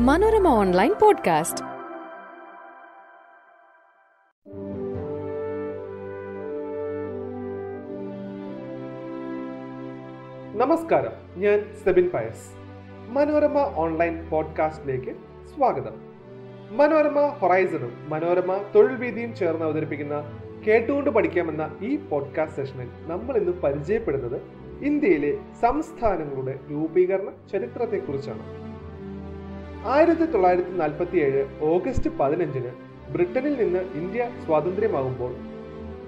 Manorama online podcast. നമസ്കാരം. ഞാൻ Sebin Pius. Manorama online പോഡ്കാസ്റ്റിലേക്ക് സ്വാഗതം. മനോരമ ഹൊറൈസണും മനോരമ തൊഴിൽ വീതിയും ചേർന്ന് അവതരിപ്പിക്കുന്ന കേട്ടുകൊണ്ട് പഠിക്കാമെന്ന ഈ പോഡ്കാസ്റ്റ് സെഷനിൽ നമ്മൾ ഇന്ന് പരിചയപ്പെടുന്നത് ഇന്ത്യയിലെ സംസ്ഥാനങ്ങളുടെ രൂപീകരണ ചരിത്രത്തെക്കുറിച്ചാണ്. ആയിരത്തി തൊള്ളായിരത്തി നാൽപ്പത്തി ഏഴ് ഓഗസ്റ്റ് പതിനഞ്ചിന് ബ്രിട്ടനിൽ നിന്ന് ഇന്ത്യ സ്വാതന്ത്ര്യമാകുമ്പോൾ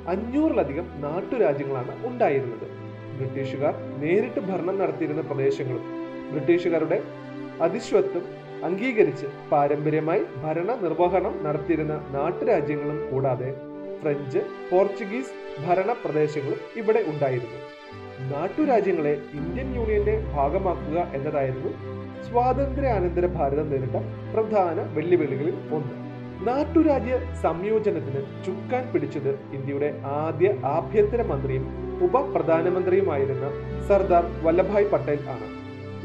അഞ്ഞൂറിലധികം നാട്ടുരാജ്യങ്ങളാണ് ഉണ്ടായിരുന്നത്. ബ്രിട്ടീഷുകാർ നേരിട്ട് ഭരണം നടത്തിയിരുന്ന പ്രദേശങ്ങളും ബ്രിട്ടീഷുകാരുടെ അധിശ്വത്വം അംഗീകരിച്ച് പാരമ്പര്യമായി ഭരണ നിർവഹണം നടത്തിയിരുന്ന നാട്ടുരാജ്യങ്ങളും കൂടാതെ ഫ്രഞ്ച് പോർച്ചുഗീസ് ഭരണ പ്രദേശങ്ങളും ഇവിടെ ഉണ്ടായിരുന്നു. നാട്ടുരാജ്യങ്ങളെ ഇന്ത്യൻ യൂണിയന്റെ ഭാഗമാക്കുക എന്നതായിരുന്നു സ്വാതന്ത്ര്യാനന്തര ഭാരതം നേരിട്ട പ്രധാന വെല്ലുവിളികളിൽ ഒന്ന്. നാട്ടുരാജ്യ സംയോജനത്തിന് ചുക്കാൻ പിടിച്ചത് ഇന്ത്യയുടെ ആദ്യ ആഭ്യന്തര മന്ത്രിയും ഉപപ്രധാനമന്ത്രിയുമായിരുന്ന സർദാർ വല്ലഭായ് പട്ടേൽ ആണ്.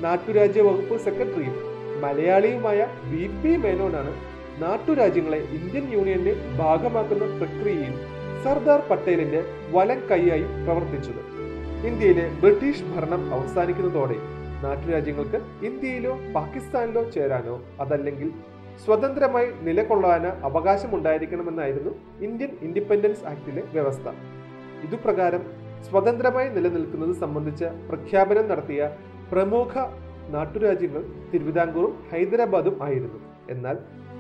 നാട്ടുരാജ്യ വകുപ്പ് സെക്രട്ടറിയും മലയാളിയുമായ വി പി മേനോനാണ് നാട്ടുരാജ്യങ്ങളെ ഇന്ത്യൻ യൂണിയന്റെ ഭാഗമാക്കുന്ന പ്രക്രിയയിൽ സർദാർ പട്ടേലിന്റെ വലം കൈയായി പ്രവർത്തിച്ചത്. ഇന്ത്യയിലെ ബ്രിട്ടീഷ് ഭരണം അവസാനിക്കുന്നതോടെ നാട്ടുരാജ്യങ്ങൾക്ക് ഇന്ത്യയിലോ പാകിസ്ഥാനിലോ ചേരാനോ അതല്ലെങ്കിൽ സ്വതന്ത്രമായി നിലകൊള്ളാനോ അവകാശമുണ്ടായിരിക്കണമെന്നായിരുന്നു ഇന്ത്യൻ ഇൻഡിപെൻഡൻസ് ആക്ടിലെ വ്യവസ്ഥ. ഇതുപ്രകാരം സ്വതന്ത്രമായി നിലനിൽക്കുന്നത് സംബന്ധിച്ച പ്രഖ്യാപനം നടത്തിയ പ്രമുഖ നാട്ടുരാജ്യങ്ങൾ തിരുവിതാംകൂറും ഹൈദരാബാദും ആയിരുന്നു. എന്നാൽ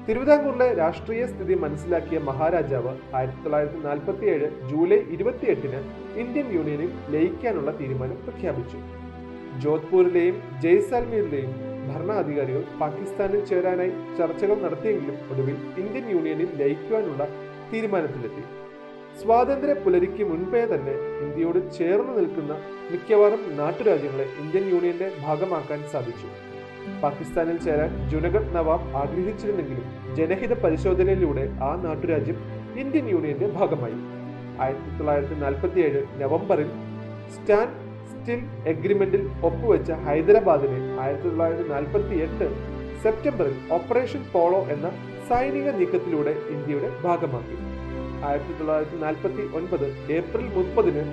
തിരുവിതാംകൂറിലെ രാഷ്ട്രീയ സ്ഥിതി മനസ്സിലാക്കിയ മഹാരാജാവ് ആയിരത്തി തൊള്ളായിരത്തി നാൽപ്പത്തി ഏഴ് ജൂലൈ ഇരുപത്തിയെട്ടിന് ഇന്ത്യൻ യൂണിയനിൽ ലയിക്കാനുള്ള തീരുമാനം പ്രഖ്യാപിച്ചു. ജോധ്പൂരിലെയും ജയ്സാൽമീറിലെയും ഭരണാധികാരികൾ പാകിസ്ഥാനിൽ ചേരാനായി ചർച്ചകൾ നടത്തിയെങ്കിലും ഒടുവിൽ ഇന്ത്യൻ യൂണിയനിൽ ലയിക്കുവാനുള്ള തീരുമാനത്തിലെത്തി. സ്വാതന്ത്ര്യ പുലരിക്ക് മുൻപേ തന്നെ ഇന്ത്യയോട് ചേർന്ന് നിൽക്കുന്ന മിക്കവാറും നാട്ടുരാജ്യങ്ങളെ ഇന്ത്യൻ യൂണിയന്റെ ഭാഗമാക്കാൻ സാധിച്ചു. പാകിസ്ഥാനിൽ ചേരാൻ ജുനഗഡ് നവാബ് ആഗ്രഹിച്ചിരുന്നെങ്കിലും ജനഹിത പരിശോധനയിലൂടെ ആ നാട്ടുരാജ്യം ഇന്ത്യൻ യൂണിയന്റെ ഭാഗമായി. ആയിരത്തി തൊള്ളായിരത്തി നാൽപ്പത്തി ഏഴ് നവംബറിൽ സ്റ്റാൻ സ്റ്റിൽ എഗ്രിമെന്റിൽ ഒപ്പുവെച്ച ഹൈദരാബാദിനെ ആയിരത്തി തൊള്ളായിരത്തി നാൽപ്പത്തി എട്ട് സെപ്റ്റംബറിൽ ഓപ്പറേഷൻ പോളോ എന്ന സൈനിക നീക്കത്തിലൂടെ ഇന്ത്യയുടെ ഭാഗമാക്കി. ആയിരത്തി തൊള്ളായിരത്തി നാൽപ്പത്തി ഒൻപത് ഏപ്രിൽ മുപ്പതിന്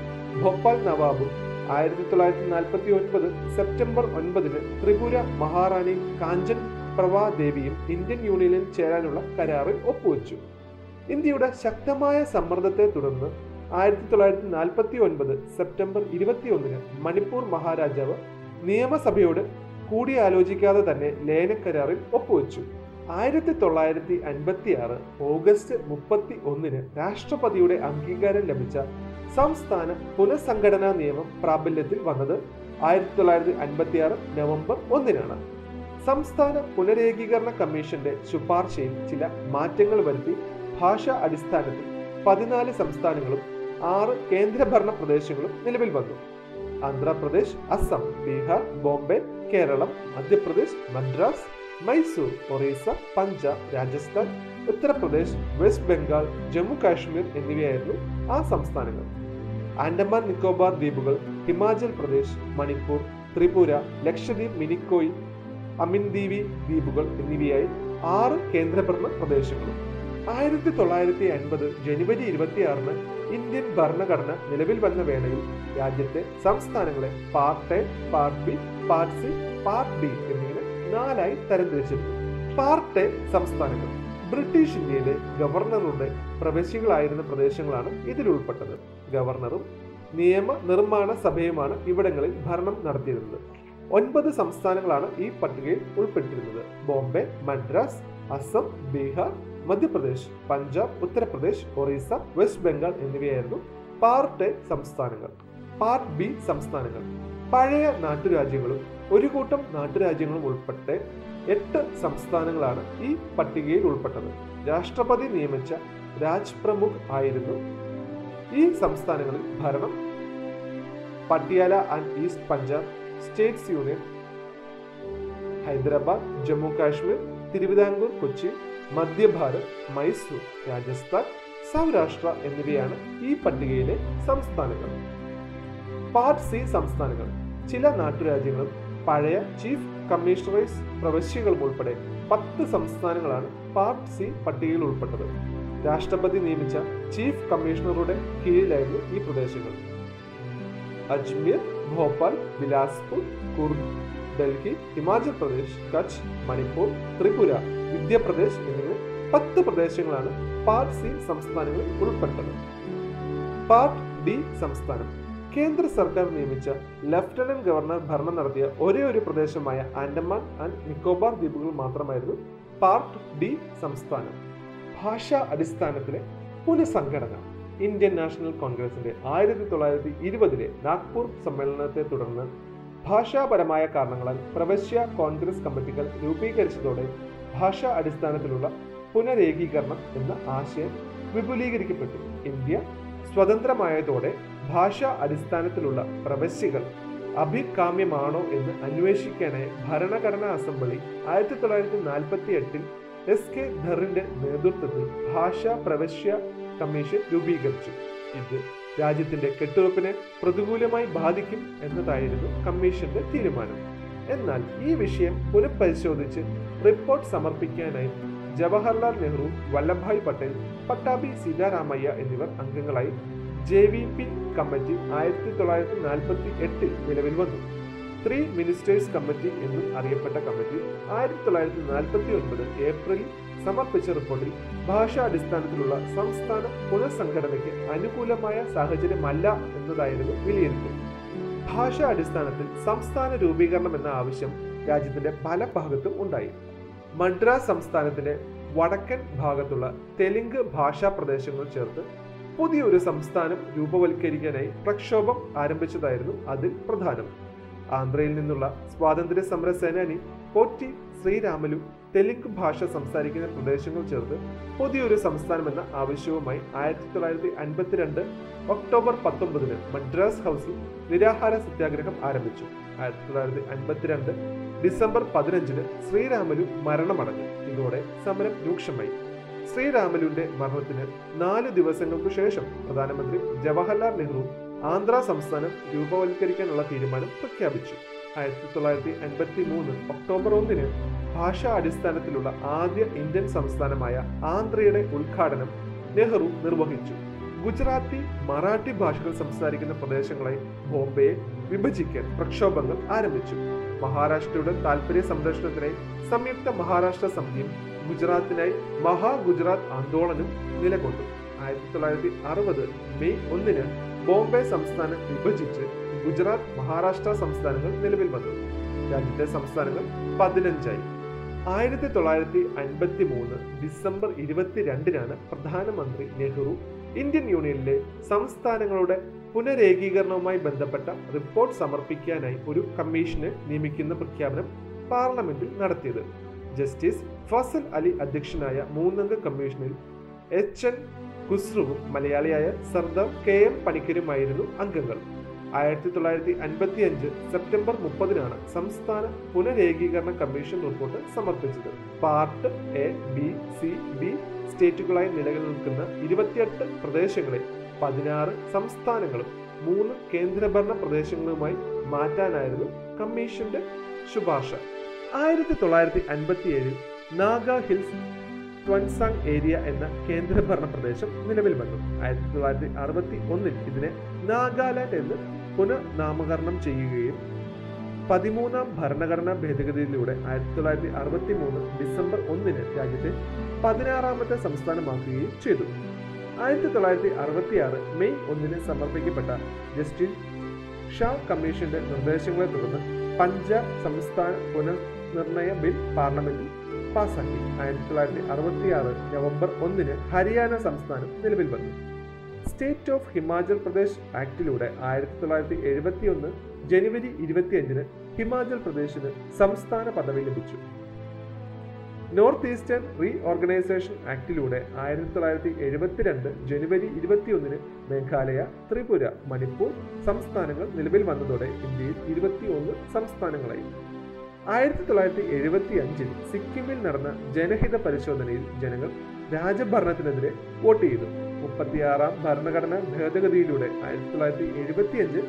ഭോപ്പാൽ നവാബും ആയിരത്തി തൊള്ളായിരത്തി നാൽപ്പത്തി ഒൻപത് സെപ്റ്റംബർ ഒൻപതിന് ത്രിപുര മഹാറാണി കാഞ്ചൻ പ്രഭാദേവിയും ഇന്ത്യൻ യൂണിയനിൽ ചേരാനുള്ള കരാറിൽ ഒപ്പുവെച്ചു. ഇന്ത്യയുടെ ശക്തമായ സമ്മർദ്ദത്തെ തുടർന്ന് ആയിരത്തി തൊള്ളായിരത്തി നാൽപ്പത്തി ഒൻപത് സെപ്റ്റംബർ ഇരുപത്തിയൊന്നിന് മണിപ്പൂർ മഹാരാജാവ് നിയമസഭയോട് കൂടിയാലോചിക്കാതെ തന്നെ ലേനക്കരാറിൽ ഒപ്പുവെച്ചു. ആയിരത്തി തൊള്ളായിരത്തി അൻപത്തി ആറ് ഓഗസ്റ്റ് മുപ്പത്തി ഒന്നിന് രാഷ്ട്രപതിയുടെ അംഗീകാരം ലഭിച്ച സംസ്ഥാന പുനഃസംഘടനാ നിയമം പ്രാബല്യത്തിൽ വന്നത് ആയിരത്തി തൊള്ളായിരത്തി അൻപത്തി ആറ് നവംബർ ഒന്നിനാണ്. സംസ്ഥാന പുനരേകീകരണ കമ്മീഷന്റെ ശുപാർശയിൽ ചില മാറ്റങ്ങൾ വരുത്തി ഭാഷാ അടിസ്ഥാനത്തിൽ പതിനാല് സംസ്ഥാനങ്ങളും ആറ് കേന്ദ്രഭരണ പ്രദേശങ്ങളും നിലവിൽ വന്നു. ആന്ധ്രാപ്രദേശ് അസം ബീഹാർ ബോംബെ കേരളം മധ്യപ്രദേശ് മദ്രാസ് മൈസൂർ ഒറീസ പഞ്ചാബ് രാജസ്ഥാൻ ഉത്തർപ്രദേശ് വെസ്റ്റ് ബംഗാൾ ജമ്മു കാശ്മീർ എന്നിവയായിരുന്നു ആ സംസ്ഥാനങ്ങൾ. ആൻഡമാൻ നിക്കോബാർ ദ്വീപുകൾ ഹിമാചൽ പ്രദേശ് മണിപ്പൂർ ത്രിപുര ലക്ഷദ്വീപ് മിനിക്കോയ് അമിൻദീവി ദ്വീപുകൾ എന്നിവയായി ആറ് കേന്ദ്രഭരണ പ്രദേശങ്ങളും ആയിരത്തി തൊള്ളായിരത്തി അൻപത് ജനുവരി ഇരുപത്തിയാറിന് ഇന്ത്യൻ ഭരണഘടന നിലവിൽ വന്ന വേളയിൽ രാജ്യത്തെ സംസ്ഥാനങ്ങളെ part A part B part C part D എന്നിങ്ങനെ നാലായി തരംതിരിച്ചിരുന്നു. പാർട്ട് എ സംസ്ഥാനങ്ങൾ ബ്രിട്ടീഷ് ഇന്ത്യയിലെ ഗവർണറുടെ പ്രവേശികളായിരുന്ന പ്രദേശങ്ങളാണ് ഇതിൽ ഉൾപ്പെട്ടത്. ഗവർണറും നിയമ നിർമ്മാണ സഭയുമാണ് ഇവിടങ്ങളിൽ ഭരണം നടത്തിയിരുന്നത്. ഒൻപത് സംസ്ഥാനങ്ങളാണ് ഈ പട്ടികയിൽ ഉൾപ്പെട്ടിരുന്നത്. ബോംബെ മദ്രാസ് അസം ബീഹാർ മധ്യപ്രദേശ് പഞ്ചാബ് ഉത്തർപ്രദേശ് ഒറീസ വെസ്റ്റ് ബംഗാൾ എന്നിവയായിരുന്നു പാർട്ട് എ സംസ്ഥാനങ്ങൾ പാർട്ട് ബി സംസ്ഥാനങ്ങൾ. പഴയ നാട്ടുരാജ്യങ്ങളും ഒരു കൂട്ടം നാട്ടുരാജ്യങ്ങളും ഉൾപ്പെട്ട് എട്ട് സംസ്ഥാനങ്ങളാണ് ഈ പട്ടികയിൽ ഉൾപ്പെട്ടത്. രാഷ്ട്രപതി നിയമിച്ച രാജ് പ്രമുഖ് ആയിരുന്നു ഈ സംസ്ഥാനങ്ങളിൽ ഭരണം Patiala and East Punjab states union Hyderabad Jammu Kashmir Thiruvithamkoor Kochi Madhya Bharat Mysore Rajasthan Saurashtra എന്നിവയാണ് ഈ പട്ടികയിലെ സംസ്ഥാനങ്ങൾ. പാർട്ട് സി സംസ്ഥാനങ്ങൾ. ചില നാട്ടുരാജ്യങ്ങളും പഴയ ചീഫ് കമ്മീഷണറേഴ്സ് പ്രവശ്യകളും ഉൾപ്പെടെ പത്ത് സംസ്ഥാനങ്ങളാണ് പാർട്ട് സി പട്ടികയിൽ ഉൾപ്പെട്ടത്. രാഷ്ട്രപതി നിയമിച്ച ചീഫ് കമ്മീഷണറുടെ കീഴിലായിരുന്നു ഈ പ്രദേശങ്ങൾ. അജ്മീർ ഭോപ്പാൽ ബിലാസ്പൂർ കുർദ് ഡൽഹി ഹിമാചൽ പ്രദേശ് കച്ച് മണിപ്പൂർ ത്രിപുര മധ്യപ്രദേശ് എന്നിങ്ങനെ പത്ത് പ്രദേശങ്ങളാണ് പാർട്ട് സി സംസ്ഥാനങ്ങളിൽ ഉൾപ്പെട്ടത്. പാർട്ട് ഡി സംസ്ഥാനം. കേന്ദ്ര സർക്കാർ നിയമിച്ച ലഫ്റ്റനന്റ് ഗവർണർ ഭരണം നടത്തിയ ഒരേ ഒരു പ്രദേശമായ ആൻഡമാൻ ആൻഡ് നിക്കോബാർ ദ്വീപുകൾ മാത്രമായിരുന്നു പാർട്ട് ഡി സംസ്ഥാനം. ഭാഷാ അടിസ്ഥാനത്തിലെ പുനഃസംഘടന. ഇന്ത്യൻ നാഷണൽ കോൺഗ്രസിന്റെ ആയിരത്തി തൊള്ളായിരത്തി ഇരുപതിലെ നാഗ്പൂർ സമ്മേളനത്തെ തുടർന്ന് ഭാഷാപരമായ കാരണങ്ങളാൽ പ്രവശ്യ കോൺഗ്രസ് കമ്മിറ്റികൾ രൂപീകരിച്ചതോടെ ഭാഷാ അടിസ്ഥാനത്തിലുള്ള പുനരേകീകരണം എന്ന ആശയം വിപുലീകരിക്കപ്പെട്ടു ഇന്ത്യ സ്വതന്ത്രമായതോടെ ഭാഷാ അടിസ്ഥാനത്തിലുള്ള പ്രവശ്യകൾ അഭികാമ്യമാണോ എന്ന് അന്വേഷിക്കാനായി ഭരണഘടനാ അസംബ്ലി ആയിരത്തി തൊള്ളായിരത്തി നാൽപ്പത്തി എട്ടിൽ എസ് കെ ധറിന്റെ നേതൃത്വത്തിൽ ഭാഷാ പ്രവശ്യ കമ്മീഷൻ രൂപീകരിച്ചു. ഇത് രാജ്യത്തിന്റെ കെട്ടുറപ്പിനെ പ്രതികൂലമായി ബാധിക്കും എന്നതായിരുന്നു കമ്മീഷന്റെ തീരുമാനം. എന്നാൽ ഈ വിഷയം പുനഃപരിശോധിച്ച് റിപ്പോർട്ട് സമർപ്പിക്കാനായി ജവഹർലാൽ നെഹ്റു വല്ലഭായ് പട്ടേൽ പട്ടാഭി സീതാരാമയ്യ എന്നിവർ അംഗങ്ങളായി ജെ വി പി കമ്മിറ്റി ആയിരത്തി തൊള്ളായിരത്തി നാൽപ്പത്തി എട്ടിൽ നിലവിൽ വന്നു. ത്രീ മിനിസ്റ്റേഴ്സ് കമ്മിറ്റി എന്നും അറിയപ്പെട്ട കമ്മിറ്റി ആയിരത്തി തൊള്ളായിരത്തി നാൽപ്പത്തി ഒൻപത് ഏപ്രിലിൽ സമർപ്പിച്ച റിപ്പോർട്ടിൽ ഭാഷാടിസ്ഥാനത്തിലുള്ള സംസ്ഥാന പുനഃസംഘടനയ്ക്ക് അനുകൂലമായ സാഹചര്യമല്ല എന്നതായിരുന്നു വിലയിരുത്തൽ. ഭാഷാ അടിസ്ഥാനത്തിൽ സംസ്ഥാന രൂപീകരണം എന്ന ആവശ്യം രാജ്യത്തിന്റെ പല ഭാഗത്തും ഉണ്ടായി. മദ്രാസ് സംസ്ഥാനത്തിന്റെ വടക്കൻ ഭാഗത്തുള്ള തെലുങ്ക് ഭാഷാ പ്രദേശങ്ങൾ ചേർത്ത് പുതിയൊരു സംസ്ഥാനം രൂപവൽക്കരിക്കാനായി പ്രക്ഷോഭം ആരംഭിച്ചതായിരുന്നു അതിൽ പ്രധാനം. ആന്ധ്രയിൽ നിന്നുള്ള സ്വാതന്ത്ര്യ സമര സേനാനി പോറ്റി ശ്രീരാമലു തെലുങ്ക് ഭാഷ സംസാരിക്കുന്ന പ്രദേശങ്ങൾ ചേർത്ത് പുതിയൊരു സംസ്ഥാനമെന്ന ആവശ്യവുമായി ആയിരത്തി തൊള്ളായിരത്തി അൻപത്തിരണ്ട് ഒക്ടോബർ പത്തൊമ്പതിന് മദ്രാസ് ഹൗസിൽ നിരാഹാര സത്യാഗ്രഹം ആരംഭിച്ചു. ആയിരത്തി തൊള്ളായിരത്തി അൻപത്തിരണ്ട് ഡിസംബർ പതിനഞ്ചിന് ശ്രീരാമലു മരണമടഞ്ഞു. ഇതോടെ സമരം രൂക്ഷമായി. ശ്രീരാമലുവിന്റെ മരണത്തിന് നാല് ദിവസങ്ങൾക്കു ശേഷം പ്രധാനമന്ത്രി ജവഹർലാൽ നെഹ്റു ആന്ധ്ര സംസ്ഥാനം രൂപവൽക്കരിക്കാനുള്ള തീരുമാനം പ്രഖ്യാപിച്ചു. ആയിരത്തി തൊള്ളായിരത്തി അൻപത്തി മൂന്ന് ഒക്ടോബർ ഒന്നിന് ഭാഷാ അടിസ്ഥാനത്തിലുള്ള ആദ്യ ഇന്ത്യൻ സംസ്ഥാനമായ ആന്ധ്രയുടെ ഉദ്ഘാടനം നെഹ്റു നിർവഹിച്ചു. ഗുജറാത്തി മറാഠി ഭാഷകൾ സംസാരിക്കുന്ന പ്രദേശങ്ങളെ ബോംബെയെ വിഭജിക്കാൻ പ്രക്ഷോഭങ്ങൾ ആരംഭിച്ചു. മഹാരാഷ്ട്രയുടെ താൽപര്യ സംരക്ഷണത്തിനായി സംയുക്ത മഹാരാഷ്ട്ര സമിതിയും ഗുജറാത്തിനായി മഹാ ഗുജറാത്ത് ആന്തോളനും നിലകൊണ്ടു. ആയിരത്തി തൊള്ളായിരത്തി അറുപത് മെയ് ഒന്നിന് ബോംബെ സംസ്ഥാനം വിഭജിച്ച് ഗുജറാത്ത് മഹാരാഷ്ട്ര സംസ്ഥാനങ്ങൾ നിലവിൽ വന്നു. രാജ്യത്തെ സംസ്ഥാനങ്ങൾ പതിനഞ്ചായി. ആയിരത്തി തൊള്ളായിരത്തി അൻപത്തി മൂന്ന് ഡിസംബർ ഇരുപത്തിരണ്ടിനാണ് പ്രധാനമന്ത്രി നെഹ്റു ഇന്ത്യൻ യൂണിയനിലെ സംസ്ഥാനങ്ങളുടെ പുനരേകീകരണവുമായി ബന്ധപ്പെട്ട റിപ്പോർട്ട് സമർപ്പിക്കാനായി ഒരു കമ്മീഷനെ നിയമിക്കുന്ന പ്രഖ്യാപനം പാർലമെന്റിൽ നടത്തിയത്. ജസ്റ്റിസ് ഫസൽ അലി അധ്യക്ഷനായ മൂന്നംഗ കമ്മീഷനിൽ എച്ച് എൻ ഖുസ്രുവും മലയാളിയായ സർദാർ കെ എം പണിക്കരുമായിരുന്നു അംഗങ്ങൾ. ആയിരത്തി തൊള്ളായിരത്തി അൻപത്തി അഞ്ച് സെപ്റ്റംബർ മുപ്പതിനാണ് സംസ്ഥാന പുനരേകീകരണ കമ്മീഷൻ റിപ്പോർട്ട് സമർപ്പിച്ചത്. Part A B C D സ്റ്റേറ്റുകളായി നിലനിൽക്കുന്ന ഇരുപത്തിയെട്ട് പ്രദേശങ്ങളെ പതിനാറ് സംസ്ഥാനങ്ങളും മൂന്ന് കേന്ദ്രഭരണ പ്രദേശങ്ങളുമായി മാറ്റാനായിരുന്നു കമ്മീഷന്റെ ശുപാർശ. ആയിരത്തി തൊള്ളായിരത്തി അൻപത്തി ഏഴിൽ നാഗ ഹിൽസ് ട്വൻസാങ് ഏരിയ എന്ന കേന്ദ്രഭരണ പ്രദേശം നിലവിൽ വന്നു. ആയിരത്തി തൊള്ളായിരത്തി അറുപത്തി ഒന്നിൽ ഇതിനെ നാഗാലാൻഡ് എന്ന് പുനഃനാമകരണം ചെയ്യുകയും പതിമൂന്നാം ഭരണഘടനാ ഭേദഗതിയിലൂടെ ആയിരത്തി തൊള്ളായിരത്തി അറുപത്തി മൂന്ന് ഡിസംബർ ഒന്നിന് രാജ്യത്തെ പതിനാറാമത്തെ സംസ്ഥാനമാക്കുകയും ചെയ്തു. ആയിരത്തി തൊള്ളായിരത്തി അറുപത്തി ആറ് മെയ് ഒന്നിന് സമർപ്പിക്കപ്പെട്ട ജസ്റ്റിസ് ഷാ കമ്മീഷന്റെ നിർദ്ദേശങ്ങളെ തുടർന്ന് പഞ്ചാബ് സംസ്ഥാന പുനർനിർണയ ബിൽ പാർലമെന്റിൽ പാസാക്കി ആയിരത്തി തൊള്ളായിരത്തി അറുപത്തി ആറ് നവംബർ ഒന്നിന് ഹരിയാന സംസ്ഥാനം നിലവിൽ വന്നു. സ്റ്റേറ്റ് ഓഫ് ഹിമാചൽ പ്രദേശ് ആക്ടിലൂടെ ആയിരത്തി തൊള്ളായിരത്തി എഴുപത്തി ഒന്ന് ജനുവരി ഇരുപത്തിയഞ്ചിന് ഹിമാചൽ പ്രദേശിന് സംസ്ഥാന പദവി ലഭിച്ചു. നോർത്ത് ഈസ്റ്റേൺ റീ ഓർഗനൈസേഷൻ ആക്ടിലൂടെ ആയിരത്തി തൊള്ളായിരത്തി എഴുപത്തിരണ്ട് ജനുവരി ഇരുപത്തിയൊന്നിന് മേഘാലയ ത്രിപുര മണിപ്പൂർ സംസ്ഥാനങ്ങൾ നിലവിൽ വന്നതോടെ ഇന്ത്യയിൽ ഇരുപത്തിയൊന്ന് സംസ്ഥാനങ്ങളായി. ആയിരത്തി തൊള്ളായിരത്തി എഴുപത്തി അഞ്ചിൽ സിക്കിമിൽ നടന്ന ജനഹിത പരിശോധനയിൽ ജനങ്ങൾ രാജഭരണത്തിനെതിരെ വോട്ട് ചെയ്തു. മുപ്പത്തിയാറാം ഭരണഘടന ഭേദഗതിയിലൂടെ ആയിരത്തി തൊള്ളായിരത്തി എഴുപത്തിയഞ്ച്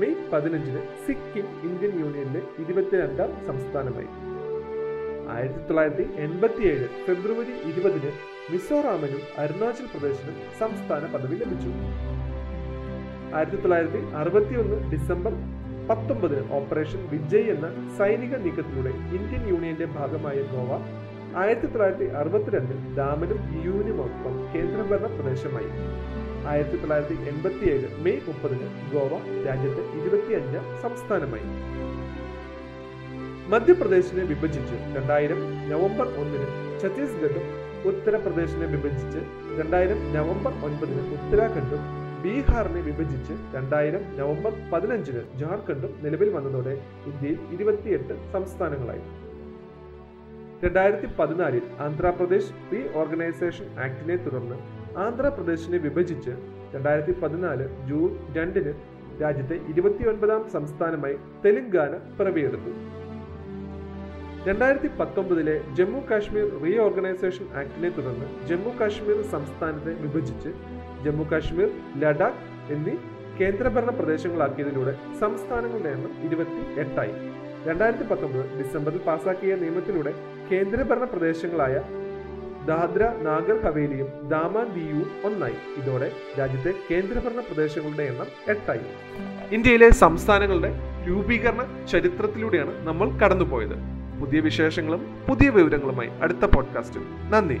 മെയ് പതിനഞ്ചിന് സിക്കിം ഇന്ത്യൻ യൂണിയനിലെ ഇരുപത്തിരണ്ടാം സംസ്ഥാനമായി. ആയിരത്തി തൊള്ളായിരത്തി എൺപത്തി ഏഴ് ഫെബ്രുവരി ഇരുപതിന് മിസോറാമിനും അരുണാചൽ പ്രദേശിനും സംസ്ഥാന പദവി ലഭിച്ചു. ആയിരത്തി തൊള്ളായിരത്തി അറുപത്തി ഒന്ന് ഡിസംബർ പത്തൊമ്പതിന് ഓപ്പറേഷൻ വിജയ് എന്ന സൈനിക നീക്കത്തിലൂടെ ഇന്ത്യൻ യൂണിയന്റെ ഭാഗമായ ഗോവ ആയിരത്തി തൊള്ളായിരത്തി അറുപത്തിരണ്ടിൽ ഡാമിനും ഡിയുവിനുമൊപ്പം കേന്ദ്രഭരണ പ്രദേശമായി. ആയിരത്തി തൊള്ളായിരത്തി എൺപത്തി ഏഴ് മെയ് മുപ്പതിന് ഗോവ രാജ്യത്തെ ഇരുപത്തിയഞ്ച് സംസ്ഥാനമായി. മധ്യപ്രദേശിനെ വിഭജിച്ച് രണ്ടായിരം നവംബർ ഒന്നിന് ഛത്തീസ്ഗഡും ഉത്തർപ്രദേശിനെ വിഭജിച്ച് രണ്ടായിരം നവംബർ ഒൻപതിന് ഉത്തരാഖണ്ഡും ബീഹാറിനെ വിഭജിച്ച് രണ്ടായിരം നവംബർ പതിനഞ്ചിന് ജാർഖണ്ഡും നിലവിൽ വന്നതോടെ ഇന്ത്യയിൽ ഇരുപത്തിയെട്ട് സംസ്ഥാനങ്ങളായി. രണ്ടായിരത്തി പതിനാലിൽ ആന്ധ്രാപ്രദേശ് റീ ഓർഗനൈസേഷൻ ആക്ടിനെ തുടർന്ന് ആന്ധ്രാപ്രദേശിനെ വിഭജിച്ച് രണ്ടായിരത്തി പതിനാല് ജൂൺ രണ്ടിന് രാജ്യത്തെ ഇരുപത്തിയൊൻപതാം സംസ്ഥാനമായി തെലങ്കാന പിറവിയെടുത്തു. രണ്ടായിരത്തി പത്തൊമ്പതിലെ ജമ്മു കാശ്മീർ റീ ഓർഗനൈസേഷൻ ആക്ടിനെ തുടർന്ന് ജമ്മു കാശ്മീർ സംസ്ഥാനത്തെ വിഭജിച്ച് ജമ്മു കാശ്മീർ ലഡാക്ക് എന്നീ കേന്ദ്രഭരണ പ്രദേശങ്ങളാക്കിയതിലൂടെ സംസ്ഥാനങ്ങളുടെ എണ്ണം ഇരുപത്തി എട്ടായി രണ്ടായിരത്തി പത്തൊമ്പത് ഡിസംബറിൽ പാസാക്കിയ നിയമത്തിലൂടെ കേന്ദ്രഭരണ പ്രദേശങ്ങളായ ദാദ്ര നാഗർ ഹവേലിയും ദാമാൻ ദിയുവും ഒന്നായി. ഇതോടെ രാജ്യത്തെ കേന്ദ്രഭരണ പ്രദേശങ്ങളുടെ എണ്ണം എട്ടായി. ഇന്ത്യയിലെ സംസ്ഥാനങ്ങളുടെ രൂപീകരണ ചരിത്രത്തിലൂടെയാണ് നമ്മൾ കടന്നുപോയത്. പുതിയ വിശേഷങ്ങളും പുതിയ വിവരങ്ങളുമായി അടുത്ത പോഡ്കാസ്റ്റിൽ നന്ദി.